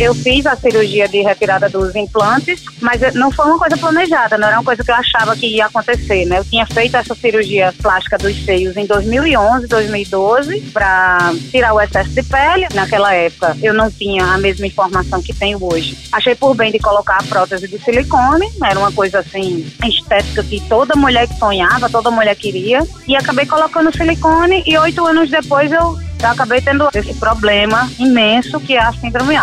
Eu fiz a cirurgia de retirada dos implantes, mas não foi uma coisa planejada, não era uma coisa que eu achava que ia acontecer, né? Eu tinha feito essa cirurgia plástica dos seios em 2011, 2012, para tirar o excesso de pele. Naquela época, eu não tinha a mesma informação que tenho hoje. Achei por bem de colocar a prótese de silicone, era uma coisa assim, estética que toda mulher sonhava, toda mulher queria, e acabei colocando silicone e oito anos depois eu, eu acabei tendo esse problema imenso que é a síndrome.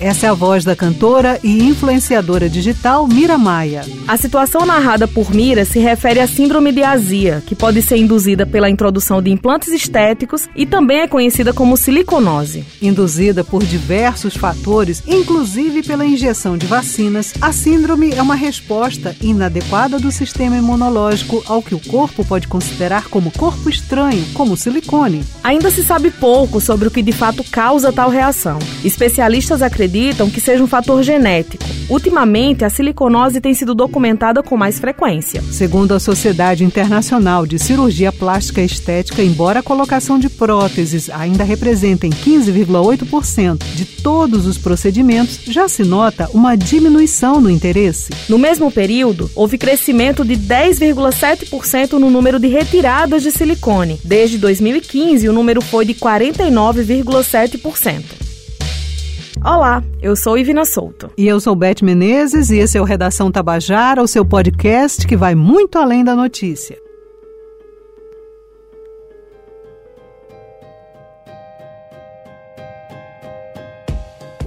Essa é a voz da cantora e influenciadora digital Mira Maia. A situação narrada por Mira se refere à síndrome de azia, que pode ser induzida pela introdução de implantes estéticos e também é conhecida como siliconose. Induzida por diversos fatores, inclusive pela injeção de vacinas, a síndrome é uma resposta inadequada do sistema imunológico ao que o corpo pode considerar como corpo estranho, como silicone. Ainda se sabe pouco sobre o que de fato causa tal reação. Especialistas acreditam acreditam que seja um fator genético. Ultimamente, a siliconose tem sido documentada com mais frequência. Segundo a Sociedade Internacional de Cirurgia Plástica Estética, embora a colocação de próteses ainda representem 15,8% de todos os procedimentos, já se nota uma diminuição no interesse. No mesmo período, houve crescimento de 10,7% no número de retiradas de silicone. Desde 2015, o número foi de 49,7%. Olá, eu sou Ivina Souto. E eu sou Beth Menezes e esse é o Redação Tabajara, o seu podcast que vai muito além da notícia.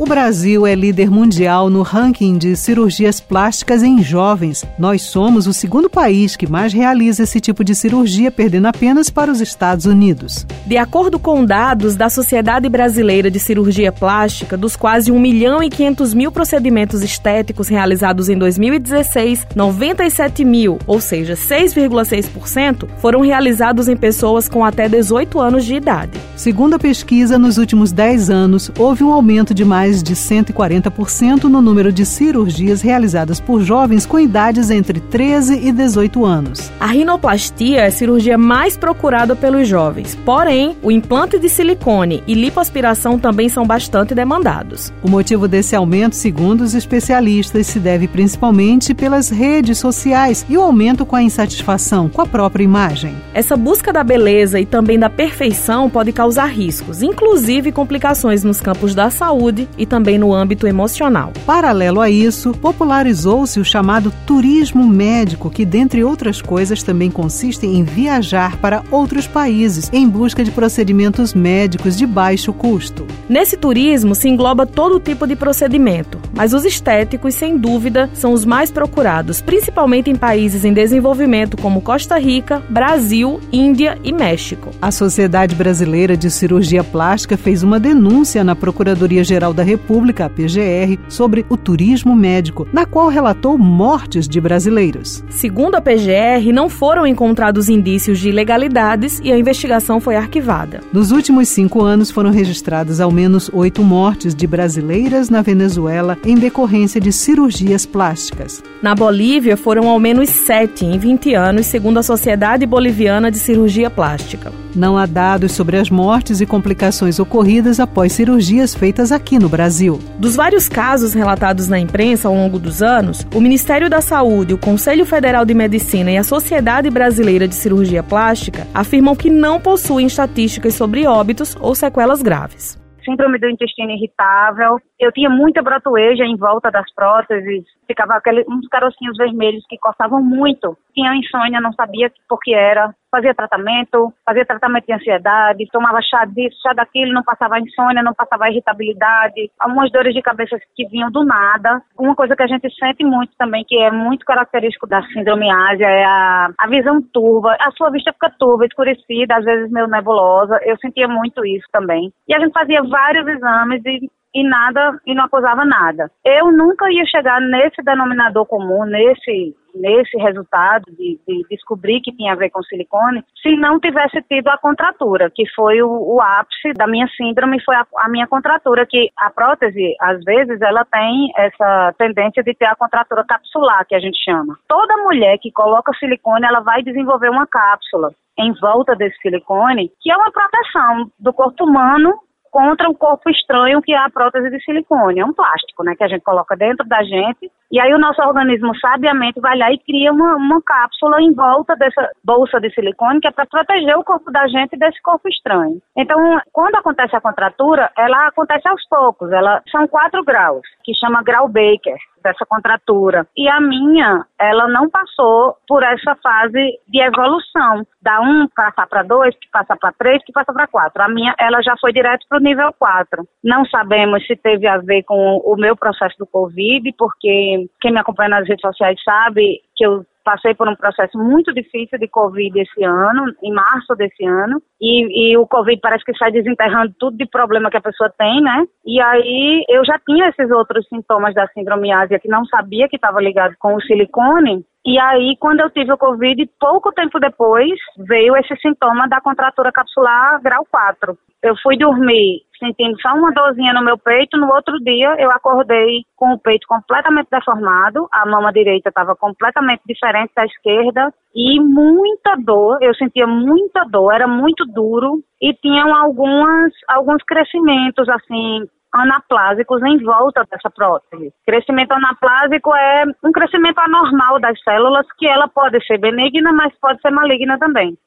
O Brasil é líder mundial no ranking de cirurgias plásticas em jovens. Nós somos o segundo país que mais realiza esse tipo de cirurgia, perdendo apenas para os Estados Unidos. De acordo com dados da Sociedade Brasileira de Cirurgia Plástica, dos quase 1 milhão e 500 mil procedimentos estéticos realizados em 2016, 97 mil, ou seja, 6,6%, foram realizados em pessoas com até 18 anos de idade. Segundo a pesquisa, nos últimos 10 anos, houve um aumento de mais de 140% no número de cirurgias realizadas por jovens com idades entre 13 e 18 anos. A rinoplastia é a cirurgia mais procurada pelos jovens, porém, o implante de silicone e lipoaspiração também são bastante demandados. O motivo desse aumento, segundo os especialistas, se deve principalmente pelas redes sociais e o aumento com a insatisfação com a própria imagem. Essa busca da beleza e também da perfeição pode causar riscos, inclusive complicações nos campos da saúde e também no âmbito emocional. Paralelo a isso, popularizou-se o chamado turismo médico, que, dentre outras coisas, também consiste em viajar para outros países em busca de procedimentos médicos de baixo custo. Nesse turismo se engloba todo tipo de procedimento, mas os estéticos, sem dúvida, são os mais procurados, principalmente em países em desenvolvimento como Costa Rica, Brasil, Índia e México. A Sociedade Brasileira de Cirurgia Plástica fez uma denúncia na Procuradoria-Geral da da República, a PGR, sobre o turismo médico, na qual relatou mortes de brasileiros. Segundo a PGR, não foram encontrados indícios de ilegalidades e a investigação foi arquivada. Nos últimos cinco anos foram registradas ao menos oito mortes de brasileiras na Venezuela em decorrência de cirurgias plásticas. Na Bolívia foram ao menos sete em 20 anos, segundo a Sociedade Boliviana de Cirurgia Plástica. Não há dados sobre as mortes e complicações ocorridas após cirurgias feitas aqui no Brasil. Dos vários casos relatados na imprensa ao longo dos anos, o Ministério da Saúde, o Conselho Federal de Medicina e a Sociedade Brasileira de Cirurgia Plástica afirmam que não possuem estatísticas sobre óbitos ou sequelas graves síndrome do intestino irritável. Eu tinha muita brotoeja em volta das próteses, ficava aquele, uns carocinhos vermelhos que coçavam muito. Tinha insônia, não sabia por que era. Fazia tratamento, fazia tratamento de ansiedade, tomava chá disso, chá daquilo, não passava insônia, não passava irritabilidade, algumas dores de cabeça que vinham do nada. Uma coisa que a gente sente muito também, que é muito característico da síndrome ásia, é a, a visão turva. A sua vista fica turva, escurecida, às vezes meio nebulosa. Eu sentia muito isso também. E a gente fazia vários exames e e nada e não acusava nada. Eu nunca ia chegar nesse denominador comum, nesse nesse resultado de, de, descobrir que tinha a ver com silicone, se não tivesse tido a contratura, que foi o, o ápice da minha síndrome, foi a, a, minha contratura, que a prótese, às vezes, ela tem essa tendência de ter a contratura capsular, que a gente chama. Toda mulher que coloca silicone, ela vai desenvolver uma cápsula em volta desse silicone, que é uma proteção do corpo humano contra um corpo estranho que é a prótese de silicone. É um plástico, né, que a gente coloca dentro da gente. E aí o nosso organismo sabiamente vai lá e cria uma, uma cápsula em volta dessa bolsa de silicone que é para proteger o corpo da gente desse corpo estranho. Então, quando acontece a contratura, ela acontece aos poucos. Ela são quatro graus, que chama grau Baker dessa contratura. E a minha, ela não passou por essa fase de evolução, da 1 passar para 2, que passa para 3, que passa para 4. A minha, ela já foi direto para o nível 4. Não sabemos se teve a ver com o meu processo do Covid, porque quem me acompanha nas redes sociais sabe que eu passei por um processo muito difícil de Covid esse ano, em março desse ano, e, e, o Covid parece que sai desenterrando tudo de problema que a pessoa tem, né? E aí eu já tinha esses outros sintomas da síndrome ásia que não sabia que estava ligado com o silicone, e aí, quando eu tive o Covid, pouco tempo depois, veio esse sintoma da contratura capsular grau 4. Eu fui dormir sentindo só uma dorzinha no meu peito, no outro dia eu acordei com o peito completamente deformado, a mama direita estava completamente diferente da esquerda e muita dor, eu sentia muita dor, era muito duro e tinham algumas, alguns crescimentos assim anaplásicos em volta dessa prótese. Crescimento anaplásico é um crescimento anormal das células que ela pode ser benigna, mas pode ser maligna também.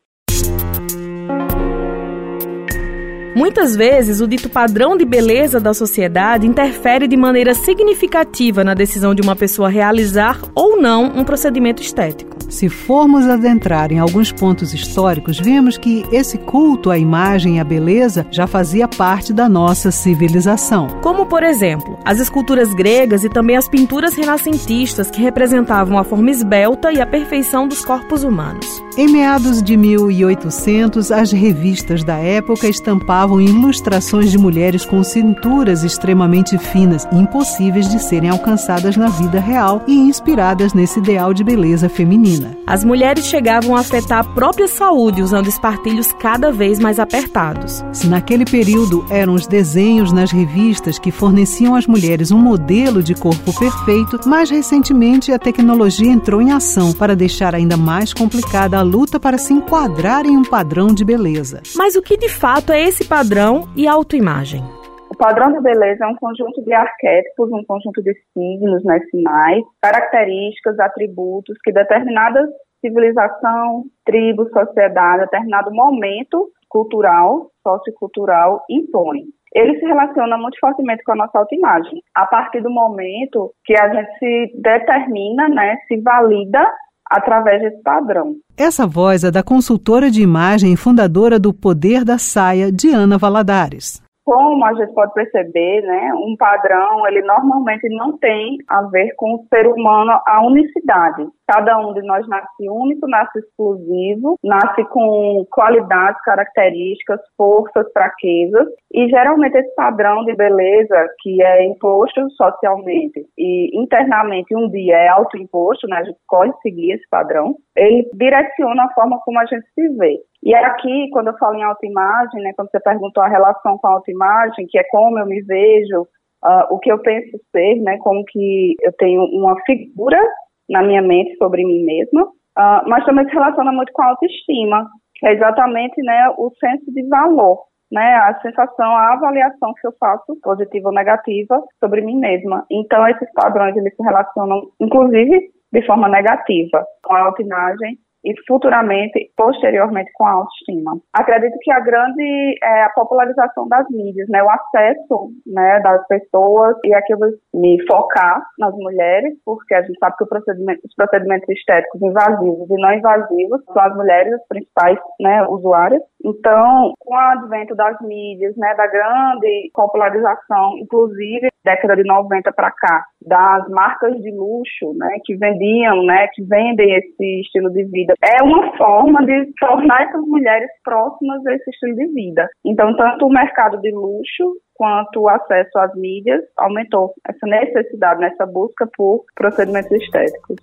Muitas vezes, o dito padrão de beleza da sociedade interfere de maneira significativa na decisão de uma pessoa realizar ou não um procedimento estético. Se formos adentrar em alguns pontos históricos, vemos que esse culto à imagem e à beleza já fazia parte da nossa civilização. Como, por exemplo, as esculturas gregas e também as pinturas renascentistas que representavam a forma esbelta e a perfeição dos corpos humanos. Em meados de 1800, as revistas da época estampavam ilustrações de mulheres com cinturas extremamente finas, impossíveis de serem alcançadas na vida real e inspiradas nesse ideal de beleza feminina. As mulheres chegavam a afetar a própria saúde usando espartilhos cada vez mais apertados. Se naquele período eram os desenhos nas revistas que forneciam às mulheres um modelo de corpo perfeito, mais recentemente a tecnologia entrou em ação para deixar ainda mais complicada a luta para se enquadrar em um padrão de beleza. Mas o que de fato é esse padrão e autoimagem? O padrão de beleza é um conjunto de arquétipos, um conjunto de signos, né, sinais, características, atributos que determinada civilização, tribo, sociedade, determinado momento cultural, sociocultural impõe. Ele se relaciona muito fortemente com a nossa autoimagem. A partir do momento que a gente se determina, né, se valida através desse padrão. Essa voz é da consultora de imagem e fundadora do Poder da Saia, Diana Valadares como a gente pode perceber, né, um padrão, ele normalmente não tem a ver com o ser humano, a unicidade. Cada um de nós nasce único, nasce exclusivo, nasce com qualidades, características, forças, fraquezas, e geralmente esse padrão de beleza que é imposto socialmente e internamente um dia é autoimposto, né, a gente escolhe seguir esse padrão, ele direciona a forma como a gente se vê. E aqui, quando eu falo em autoimagem, né, quando você perguntou a relação com a autoimagem, que é como eu me vejo, uh, o que eu penso ser, né, como que eu tenho uma figura na minha mente sobre mim mesma, uh, mas também se relaciona muito com a autoestima, que é exatamente né, o senso de valor, né, a sensação, a avaliação que eu faço, positiva ou negativa, sobre mim mesma. Então, esses padrões, eles se relacionam, inclusive, de forma negativa com a autoimagem e futuramente, posteriormente, com a autoestima. Acredito que a grande é, a popularização das mídias, né, o acesso né, das pessoas, e aqui eu vou me focar nas mulheres, porque a gente sabe que procedimento, os procedimentos estéticos invasivos e não invasivos são as mulheres as principais né, usuárias. Então, com o advento das mídias, né, da grande popularização, inclusive década de 90 para cá, das marcas de luxo, né, que vendiam, né, que vendem esse estilo de vida, é uma forma de tornar essas mulheres próximas a esse estilo de vida. Então, tanto o mercado de luxo quanto o acesso às mídias aumentou essa necessidade, nessa busca por procedimentos estéticos.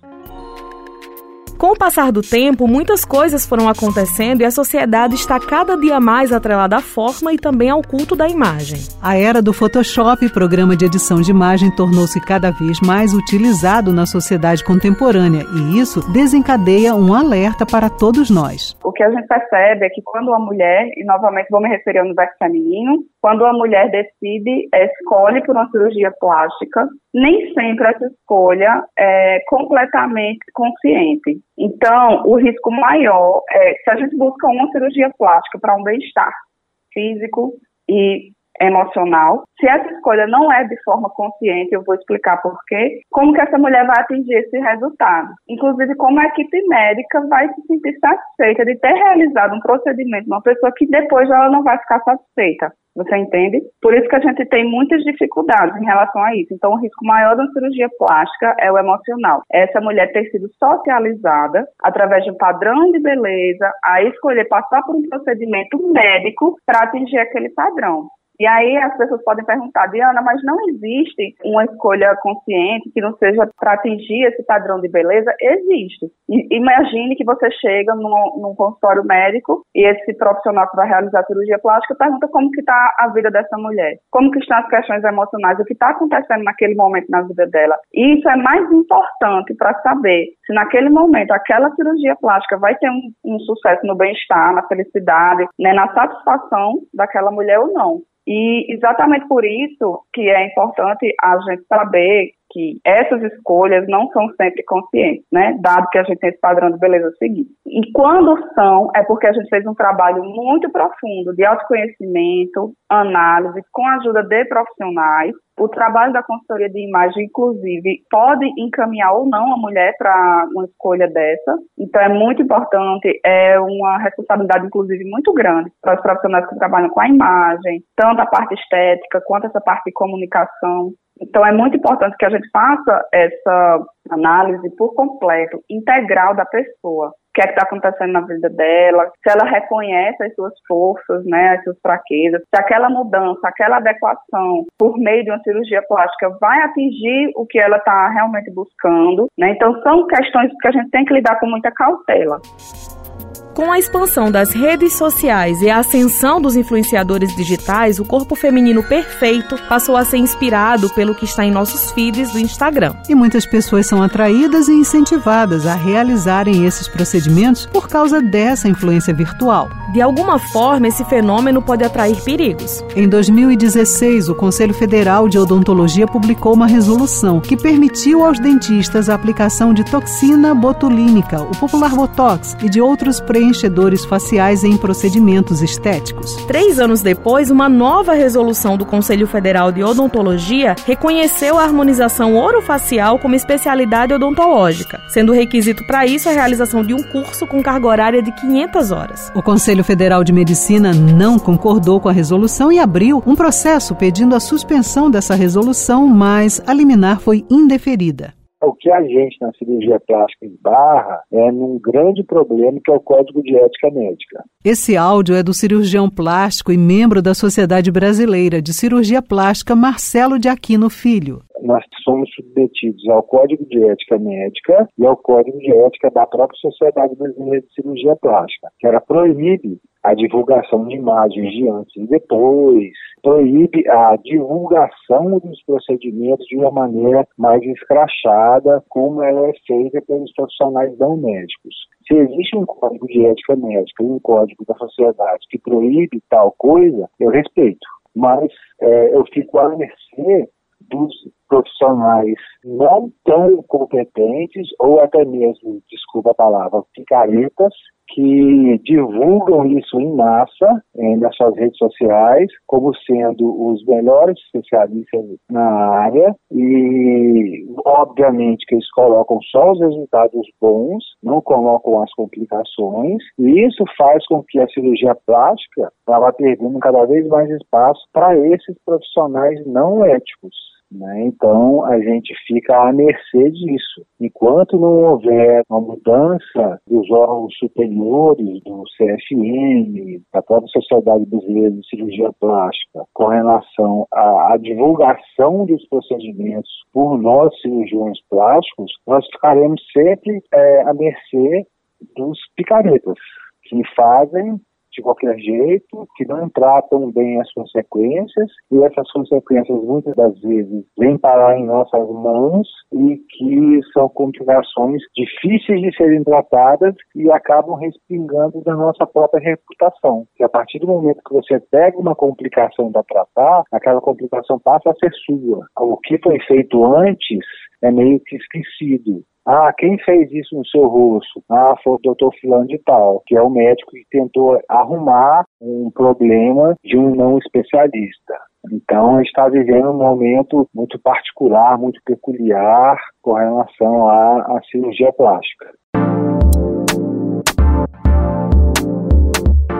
Com o passar do tempo, muitas coisas foram acontecendo e a sociedade está cada dia mais atrelada à forma e também ao culto da imagem. A era do Photoshop, programa de edição de imagem, tornou-se cada vez mais utilizado na sociedade contemporânea e isso desencadeia um alerta para todos nós. O que a gente percebe é que quando uma mulher, e novamente vou me referir ao universo feminino, quando uma mulher decide, escolhe por uma cirurgia plástica, nem sempre essa escolha é completamente consciente. Então, o risco maior é se a gente busca uma cirurgia plástica para um bem-estar físico e emocional. Se essa escolha não é de forma consciente, eu vou explicar por quê, como que essa mulher vai atingir esse resultado. Inclusive, como a equipe médica vai se sentir satisfeita de ter realizado um procedimento numa pessoa que depois ela não vai ficar satisfeita. Você entende? Por isso que a gente tem muitas dificuldades em relação a isso. Então, o risco maior da cirurgia plástica é o emocional. Essa mulher ter sido socializada através de um padrão de beleza, a escolher passar por um procedimento médico para atingir aquele padrão. E aí as pessoas podem perguntar, Diana, mas não existe uma escolha consciente que não seja para atingir esse padrão de beleza? Existe. Imagine que você chega num, num, consultório médico e esse profissional que vai realizar a cirurgia plástica pergunta como que está a vida dessa mulher, como que estão as questões emocionais, o que está acontecendo naquele momento na vida dela. E isso é mais importante para saber se naquele momento aquela cirurgia plástica vai ter um, um sucesso no bem-estar, na felicidade, né, na satisfação daquela mulher ou não. E exatamente por isso que é importante a gente saber que essas escolhas não são sempre conscientes, né? Dado que a gente tem esse padrão de beleza a seguir. E quando são, é porque a gente fez um trabalho muito profundo de autoconhecimento, análise, com a ajuda de profissionais. O trabalho da consultoria de imagem, inclusive, pode encaminhar ou não a mulher para uma escolha dessa. Então, é muito importante, é uma responsabilidade, inclusive, muito grande para os profissionais que trabalham com a imagem, tanto a parte estética quanto essa parte de comunicação. Então, é muito importante que a gente faça essa análise por completo, integral da pessoa. O que é que está acontecendo na vida dela, se ela reconhece as suas forças, né, as suas fraquezas, se aquela mudança, aquela adequação por meio de uma cirurgia plástica vai atingir o que ela está realmente buscando. Né? Então, são questões que a gente tem que lidar com muita cautela. Com a expansão das redes sociais e a ascensão dos influenciadores digitais, o corpo feminino perfeito passou a ser inspirado pelo que está em nossos feeds do Instagram. E muitas pessoas são atraídas e incentivadas a realizarem esses procedimentos por causa dessa influência virtual. De alguma forma, esse fenômeno pode atrair perigos. Em 2016, o Conselho Federal de Odontologia publicou uma resolução que permitiu aos dentistas a aplicação de toxina botulínica, o popular Botox, e de outros preenchedores faciais em procedimentos estéticos. Três anos depois, uma nova resolução do Conselho Federal de Odontologia reconheceu a harmonização orofacial como especialidade odontológica, sendo requisito para isso a realização de um curso com carga horária de 500 horas. O Conselho Federal de Medicina não concordou com a resolução e abriu um processo pedindo a suspensão dessa resolução, mas a liminar foi indeferida. O que a gente na cirurgia plástica esbarra é num grande problema que é o Código de Ética Médica. Esse áudio é do cirurgião plástico e membro da Sociedade Brasileira de Cirurgia Plástica, Marcelo de Aquino Filho nós somos submetidos ao Código de Ética Médica e ao Código de Ética da própria Sociedade Brasileira de Cirurgia Plástica, que ela proíbe a divulgação de imagens de antes e depois, proíbe a divulgação dos procedimentos de uma maneira mais escrachada, como ela é feita pelos profissionais não médicos. Se existe um código de ética médica e um código da sociedade que proíbe tal coisa, eu respeito. Mas é, eu fico a mercê dos profissionais não tão competentes ou até mesmo, desculpa a palavra, picaretas, que divulgam isso em massa nas suas redes sociais como sendo os melhores especialistas na área. E obviamente que eles colocam só os resultados bons, não colocam as complicações. E isso faz com que a cirurgia plástica vá perdendo cada vez mais espaço para esses profissionais não éticos Né? Então, a gente fica à mercê disso. Enquanto não houver uma mudança dos órgãos superiores, do CFM, da própria Sociedade Brasileira de Cirurgia Plástica, com relação à, à divulgação dos procedimentos por nós, cirurgiões plásticos, nós ficaremos sempre é, à mercê dos picaretas, que fazem de qualquer jeito, que não tratam bem as consequências, e essas consequências muitas das vezes vêm parar em nossas mãos e que são complicações difíceis de serem tratadas e acabam respingando da nossa própria reputação. Que a partir do momento que você pega uma complicação para tratar, aquela complicação passa a ser sua. O que foi feito antes é meio que esquecido. Ah, quem fez isso no seu rosto? Ah, foi o doutor fulano de tal, que é o médico que tentou arrumar um problema de um não especialista. Então, a gente está vivendo um momento muito particular, muito peculiar com relação à, à cirurgia plástica.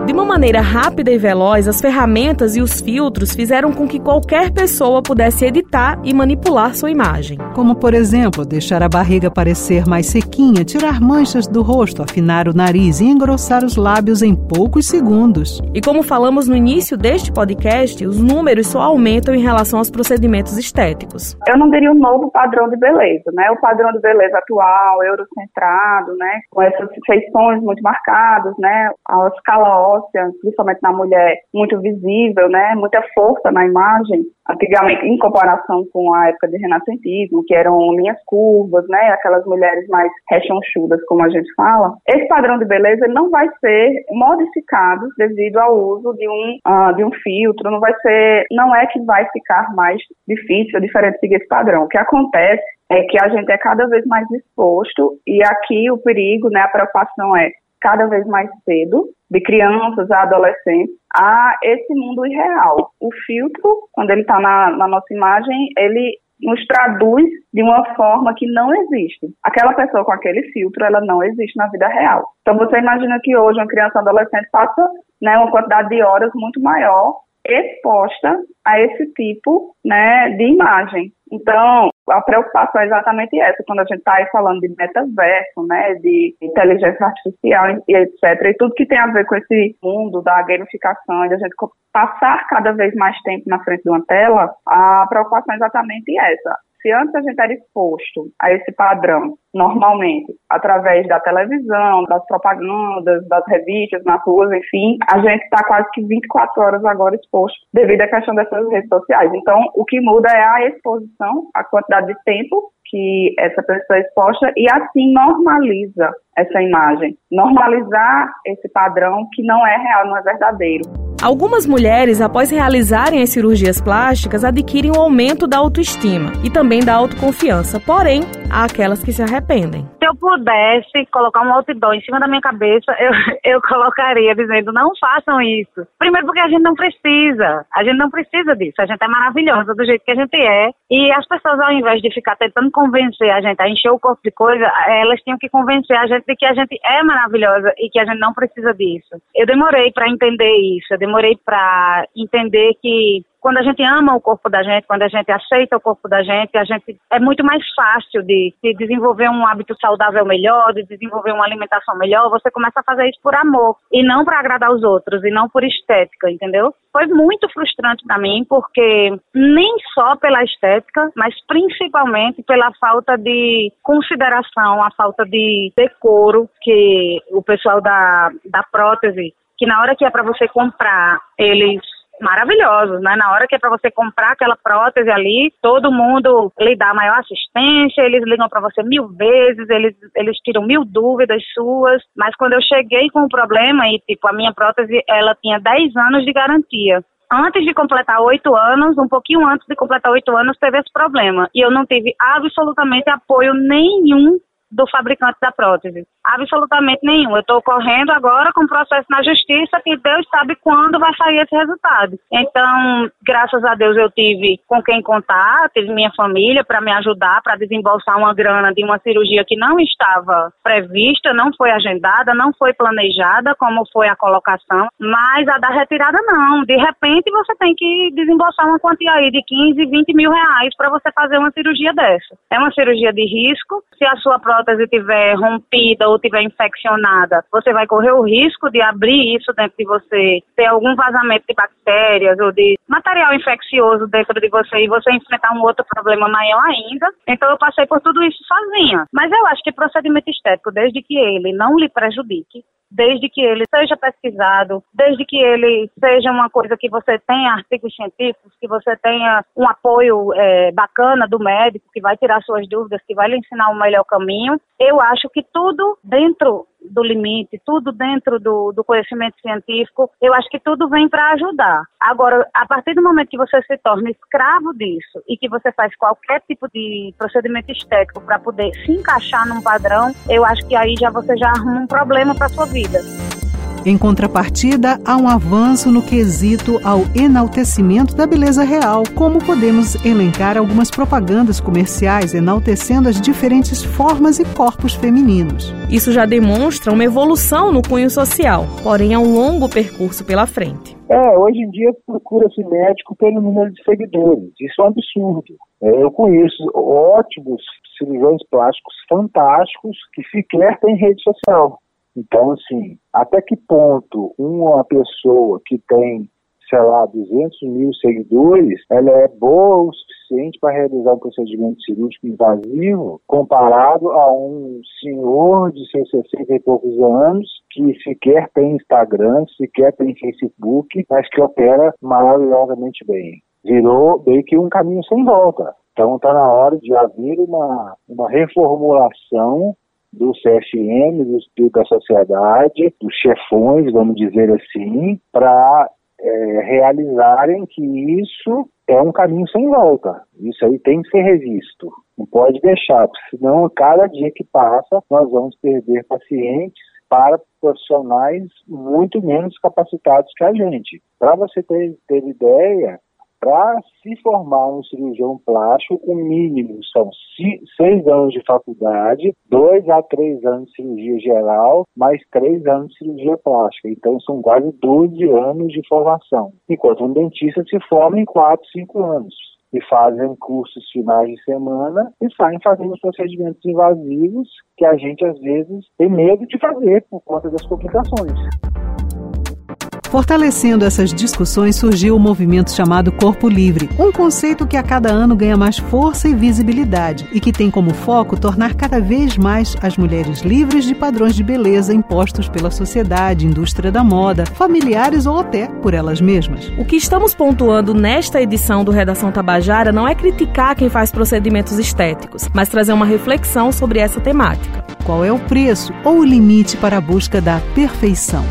De uma maneira rápida e veloz, as ferramentas e os filtros fizeram com que qualquer pessoa pudesse editar e manipular sua imagem. Como, por exemplo, deixar a barriga parecer mais sequinha, tirar manchas do rosto, afinar o nariz e engrossar os lábios em poucos segundos. E como falamos no início deste podcast, os números só aumentam em relação aos procedimentos estéticos. Eu não diria um novo padrão de beleza, né? O padrão de beleza atual, eurocentrado, né? Com essas feições muito marcadas, né? A escala óssea, principalmente na mulher, muito visível, né? Muita força na imagem. Antigamente, em comparação com a época de renascentismo, que eram linhas curvas, né? Aquelas mulheres mais rechonchudas, como a gente fala. Esse padrão de beleza não vai ser modificado devido ao uso de um, uh, de um filtro. Não vai ser, não é que vai ficar mais difícil, diferente seguir esse padrão. O que acontece é que a gente é cada vez mais exposto e aqui o perigo, né, a preocupação é cada vez mais cedo, de crianças a adolescentes, a esse mundo irreal. O filtro, quando ele está na, na nossa imagem, ele nos traduz de uma forma que não existe. Aquela pessoa com aquele filtro, ela não existe na vida real. Então você imagina que hoje uma criança adolescente passa né, uma quantidade de horas muito maior exposta a esse tipo né, de imagem. Então, a preocupação é exatamente essa, quando a gente está falando de metaverso, né, de inteligência artificial e etc, e tudo que tem a ver com esse mundo da gamificação, de a gente passar cada vez mais tempo na frente de uma tela, a preocupação é exatamente essa. Se antes a gente era exposto a esse padrão, normalmente, através da televisão, das propagandas, das revistas, nas ruas, enfim, a gente está quase que 24 horas agora exposto devido à questão dessas redes sociais. Então, o que muda é a exposição, a quantidade de tempo que essa pessoa é exposta e assim normaliza essa imagem, normalizar esse padrão que não é real, não é verdadeiro. Algumas mulheres, após realizarem as cirurgias plásticas, adquirem um aumento da autoestima e também da autoconfiança. Porém, há aquelas que se arrependem. Se eu pudesse colocar um outdoor em cima da minha cabeça, eu, eu colocaria dizendo: não façam isso. Primeiro, porque a gente não precisa. A gente não precisa disso. A gente é maravilhosa do jeito que a gente é. E as pessoas, ao invés de ficar tentando convencer a gente a encher o corpo de coisa, elas tinham que convencer a gente de que a gente é maravilhosa e que a gente não precisa disso. Eu demorei para entender isso. Eu demorei para entender que quando a gente ama o corpo da gente, quando a gente aceita o corpo da gente, a gente é muito mais fácil de, de desenvolver um hábito saudável melhor, de desenvolver uma alimentação melhor. Você começa a fazer isso por amor e não para agradar os outros e não por estética, entendeu? Foi muito frustrante para mim porque nem só pela estética, mas principalmente pela falta de consideração, a falta de decoro que o pessoal da, da prótese que na hora que é para você comprar, eles maravilhosos, né? Na hora que é para você comprar aquela prótese ali, todo mundo lhe dá maior assistência, eles ligam para você mil vezes, eles, eles tiram mil dúvidas suas, mas quando eu cheguei com o problema e, tipo, a minha prótese, ela tinha 10 anos de garantia. Antes de completar oito anos, um pouquinho antes de completar oito anos, teve esse problema. E eu não tive absolutamente apoio nenhum do fabricante da prótese. Absolutamente nenhum. Eu estou correndo agora com processo na justiça que Deus sabe quando vai sair esse resultado. Então, graças a Deus eu tive com quem contar, tive minha família para me ajudar, para desembolsar uma grana de uma cirurgia que não estava prevista, não foi agendada, não foi planejada, como foi a colocação, mas a da retirada não. De repente você tem que desembolsar uma quantia aí de 15, 20 mil reais para você fazer uma cirurgia dessa. É uma cirurgia de risco. Se a sua prótese tiver rompida ou tiver infeccionada, você vai correr o risco de abrir isso dentro de você, ter algum vazamento de bactérias ou de material infeccioso dentro de você e você enfrentar um outro problema maior ainda. Então eu passei por tudo isso sozinha. Mas eu acho que procedimento estético, desde que ele não lhe prejudique, desde que ele seja pesquisado, desde que ele seja uma coisa que você tenha artigos científicos, que você tenha um apoio é, bacana do médico, que vai tirar suas dúvidas, que vai lhe ensinar o melhor caminho. Eu acho que tudo dentro do limite, tudo dentro do, do conhecimento científico, eu acho que tudo vem para ajudar. Agora, a partir do momento que você se torna escravo disso e que você faz qualquer tipo de procedimento estético para poder se encaixar num padrão, eu acho que aí já você já arruma um problema para sua vida. Em contrapartida, há um avanço no quesito ao enaltecimento da beleza real, como podemos elencar algumas propagandas comerciais enaltecendo as diferentes formas e corpos femininos. Isso já demonstra uma evolução no cunho social, porém há um longo percurso pela frente. É, hoje em dia procura-se médico pelo número de seguidores. Isso é um absurdo. É, eu conheço ótimos cirurgiões plásticos fantásticos que sequer têm rede social. Então, assim, até que ponto uma pessoa que tem, sei lá, 200 mil seguidores, ela é boa o suficiente para realizar um procedimento cirúrgico invasivo comparado a um senhor de seus 60 e poucos anos que sequer tem Instagram, sequer tem Facebook, mas que opera maravilhosamente bem. Virou meio que um caminho sem volta. Então está na hora de haver uma, uma reformulação do CFM, do, da sociedade, dos chefões, vamos dizer assim, para é, realizarem que isso é um caminho sem volta. Isso aí tem que ser revisto. Não pode deixar, senão cada dia que passa nós vamos perder pacientes para profissionais muito menos capacitados que a gente. Para você ter, ter ideia, para se formar um cirurgião plástico, o mínimo são seis anos de faculdade, dois a três anos de cirurgia geral, mais três anos de cirurgia plástica. Então, são quase 12 anos de formação. Enquanto um dentista se forma em quatro, cinco anos e fazem cursos finais de semana e saem fazendo procedimentos invasivos que a gente às vezes tem medo de fazer por conta das complicações. Fortalecendo essas discussões surgiu o movimento chamado Corpo Livre, um conceito que a cada ano ganha mais força e visibilidade e que tem como foco tornar cada vez mais as mulheres livres de padrões de beleza impostos pela sociedade, indústria da moda, familiares ou até por elas mesmas. O que estamos pontuando nesta edição do Redação Tabajara não é criticar quem faz procedimentos estéticos, mas trazer uma reflexão sobre essa temática. Qual é o preço ou o limite para a busca da perfeição?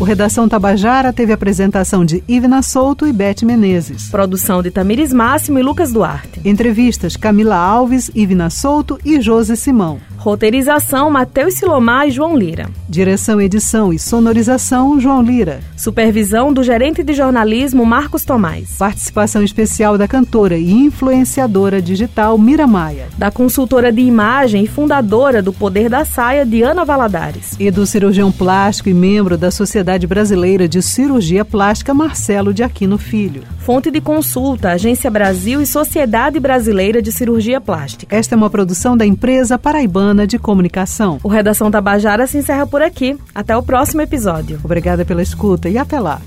O Redação Tabajara teve apresentação de Ivna Souto e Beth Menezes. Produção de Tamires Máximo e Lucas Duarte. Entrevistas Camila Alves, Ivna Souto e José Simão. Roteirização Matheus Silomar e João Lira. Direção, edição e sonorização João Lira. Supervisão do gerente de jornalismo Marcos Tomás. Participação especial da cantora e influenciadora digital Mira Maia. Da consultora de imagem e fundadora do Poder da Saia Diana Valadares. E do cirurgião plástico e membro da Sociedade Brasileira de Cirurgia Plástica Marcelo de Aquino Filho. Fonte de consulta Agência Brasil e Sociedade Brasileira de Cirurgia Plástica. Esta é uma produção da empresa Paraibana de Comunicação. O Redação Tabajara se encerra por aqui. Até o próximo episódio. Obrigada pela escuta e até lá.